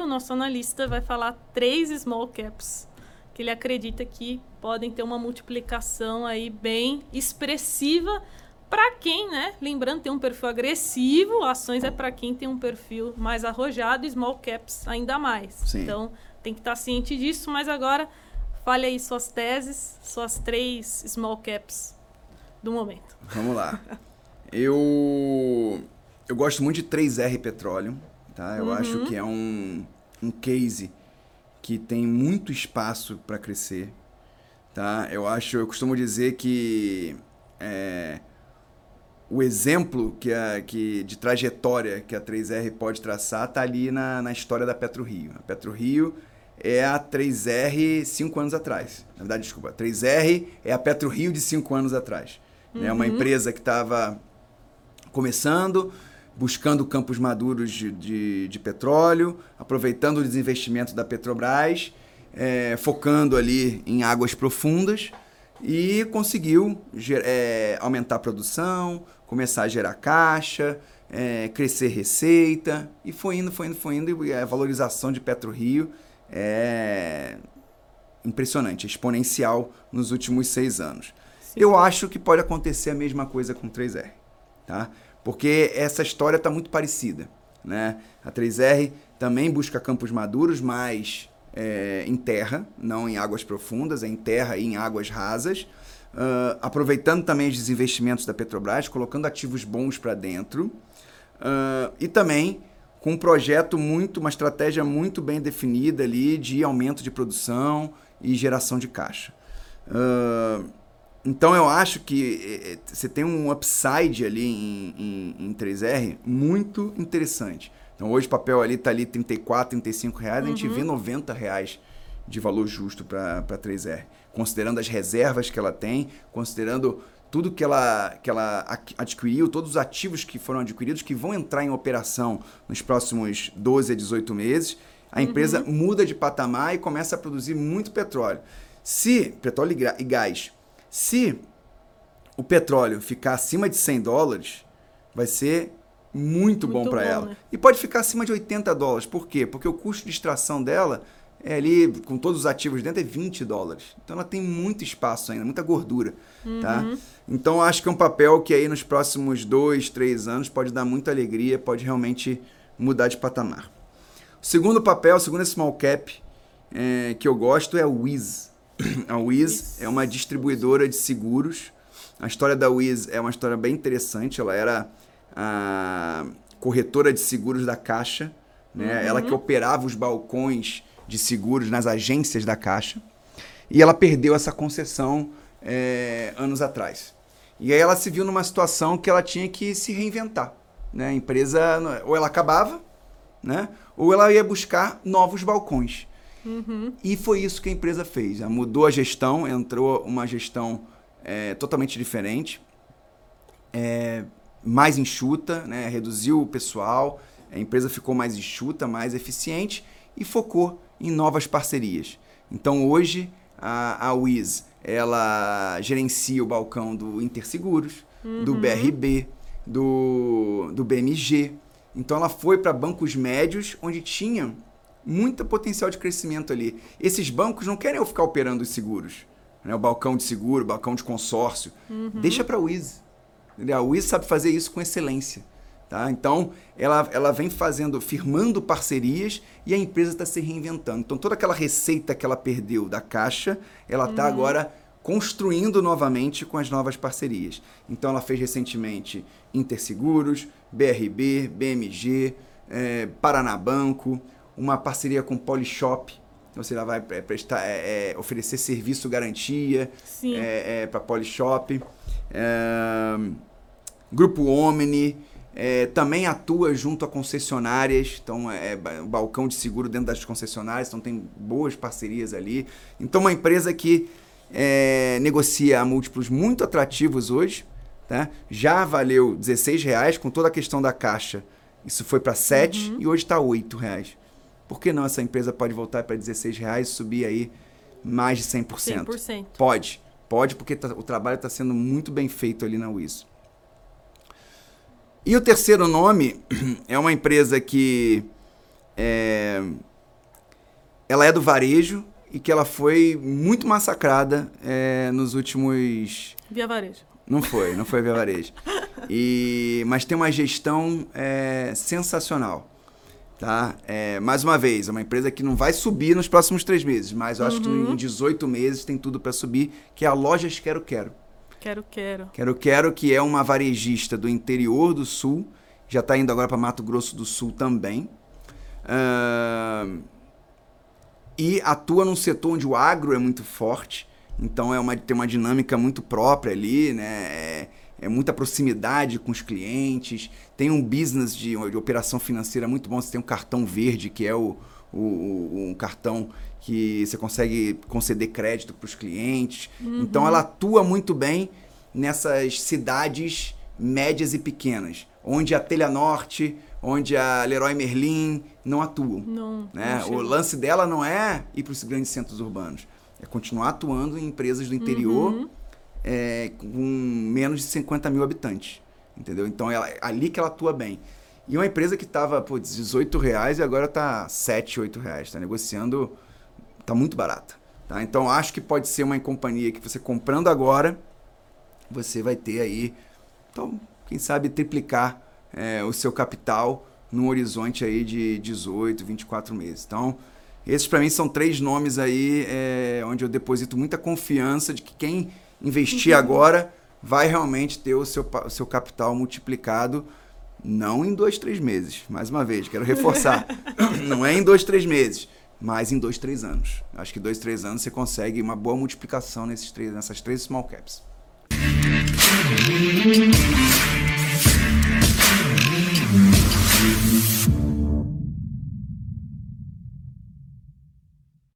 O nosso analista vai falar três small caps que ele acredita que podem ter uma multiplicação aí bem expressiva para quem, né? Lembrando, tem um perfil agressivo, ações é para quem tem um perfil mais arrojado, small caps ainda mais. Sim. Então, tem que estar tá ciente disso, mas agora fale aí suas teses, suas três small caps do momento. Vamos lá. eu eu gosto muito de 3R Petróleo, tá? Eu uhum. acho que é um, um case que tem muito espaço para crescer, tá? Eu acho, eu costumo dizer que é, o exemplo que, a, que de trajetória que a 3R pode traçar está ali na, na história da PetroRio. A PetroRio é a 3R cinco anos atrás. Na verdade, desculpa, a 3R é a PetroRio de cinco anos atrás. Uhum. É uma uhum. empresa que estava começando, buscando campos maduros de, de, de, petróleo, aproveitando o desinvestimento da Petrobras, é, focando ali em águas profundas e conseguiu é, aumentar a produção, começar a gerar caixa, é, crescer receita, e foi indo, foi indo, foi indo, e a valorização de PetroRio é impressionante, exponencial nos últimos seis anos. Sim. Eu acho que pode acontecer a mesma coisa com 3R, tá? Porque essa história está muito parecida, né? A 3R também busca campos maduros, mas é, em terra, não em águas profundas, é em terra e em águas rasas. Uh, aproveitando também os desinvestimentos da Petrobras, colocando ativos bons para dentro. Uh, e também com um projeto muito, uma estratégia muito bem definida ali de aumento de produção e geração de caixa. Uh, então eu acho que eh, eh, você tem um upside ali em, em, em 3R muito interessante. Então hoje o papel ali está ali 34, 35 reais, uhum. a gente vê 90 reais de valor justo para 3R. Considerando as reservas que ela tem, considerando tudo que ela, que ela adquiriu, todos os ativos que foram adquiridos, que vão entrar em operação nos próximos 12 a 18 meses, a uhum. empresa muda de patamar e começa a produzir muito petróleo. Se, petróleo e gás, se o petróleo ficar acima de 100 dólares, vai ser muito, muito bom para ela. Né? E pode ficar acima de 80 dólares. Por quê? Porque o custo de extração dela é ali, com todos os ativos dentro, é 20 dólares. Então ela tem muito espaço ainda, muita gordura. Tá? Uhum. Tá? Então acho que é um papel que aí nos próximos dois, três anos pode dar muita alegria, pode realmente mudar de patamar. O segundo papel, o segundo small cap é, que eu gosto é a Wiz. A Wiz é uma distribuidora de seguros. A história da Wiz é uma história bem interessante. Ela era a corretora de seguros da Caixa, né? Uhum. Ela que operava os balcões de seguros nas agências da Caixa. E ela perdeu essa concessão é, anos atrás. E aí ela se viu numa situação que ela tinha que se reinventar. Né? A empresa, ou ela acabava, né? ou ela ia buscar novos balcões. Uhum. E foi isso que a empresa fez. Ela mudou a gestão, entrou uma gestão é, totalmente diferente. É, mais enxuta, né? reduziu o pessoal, a empresa ficou mais enxuta, mais eficiente e focou em novas parcerias. Então hoje a, a Wiz ela gerencia o balcão do Interseguros, uhum. do BRB, do, do BMG. Então ela foi para bancos médios onde tinha muito potencial de crescimento ali. Esses bancos não querem ficar operando os seguros. Né? O balcão de seguro, o balcão de consórcio. Uhum. Deixa para a Wiz. A Wiz sabe fazer isso com excelência. Tá? Então, ela, ela vem fazendo, firmando parcerias e a empresa está se reinventando. Então, toda aquela receita que ela perdeu da caixa, ela está uhum. agora construindo novamente com as novas parcerias. Então, ela fez recentemente Interseguros, BRB, BMG, é, Paranabanco, uma parceria com Polishop. Então, você vai prestar, é, é, oferecer serviço garantia é, é, para Polishop. É, Grupo Omni é, também atua junto a concessionárias, então é, é balcão de seguro dentro das concessionárias, então tem boas parcerias ali. Então uma empresa que é, negocia a múltiplos muito atrativos hoje, tá? já valeu 16 reais com toda a questão da caixa. Isso foi para 7 uhum. e hoje está 8 reais. Por que não essa empresa pode voltar para 16 reais e subir aí mais de 100%? 100%. Pode. Pode, porque tá, o trabalho está sendo muito bem feito ali na WIS. E o terceiro nome é uma empresa que é, ela é do varejo e que ela foi muito massacrada é, nos últimos. Via Varejo. Não foi, não foi Via Varejo. E, mas tem uma gestão é, sensacional. Tá? É, mais uma vez, é uma empresa que não vai subir nos próximos três meses, mas eu acho que Uhum. em 18 meses tem tudo para subir, que é a Lojas Quero Quero. Quero, quero. Quero Quero, que é uma varejista do interior do sul, já está indo agora para Mato Grosso do Sul também. Ahn, e atua num setor onde o agro é muito forte, então é uma, tem uma dinâmica muito própria ali, né? É, é muita proximidade com os clientes, tem um business de, de operação financeira muito bom, você tem um cartão verde, que é o, o- um cartão que você consegue conceder crédito para os clientes. Então ela atua muito bem nessas cidades médias e pequenas, onde a Telha Norte, onde a Leroy Merlin não atuam. Não. Né? não O lance dela não é ir para os grandes centros urbanos, é continuar atuando em empresas do interior Uhum. É, com menos de 50 mil habitantes. Entendeu? Então ela, ali que ela atua bem. E uma empresa que estava, pô, 18 reais e agora está 7, 8 reais. Está negociando, está muito barata. Tá? Então acho que pode ser uma companhia que você comprando agora, você vai ter aí, então, quem sabe triplicar é, o seu capital num horizonte aí de 18, 24 meses. Então, esses para mim são três nomes aí é, onde eu deposito muita confiança de que quem investir agora vai realmente ter o seu, o seu capital multiplicado, não em dois, três meses. Mais uma vez, quero reforçar. não é em dois, três meses, mas em dois, três anos. Acho que dois, três anos você consegue uma boa multiplicação nesses três, nessas três small caps.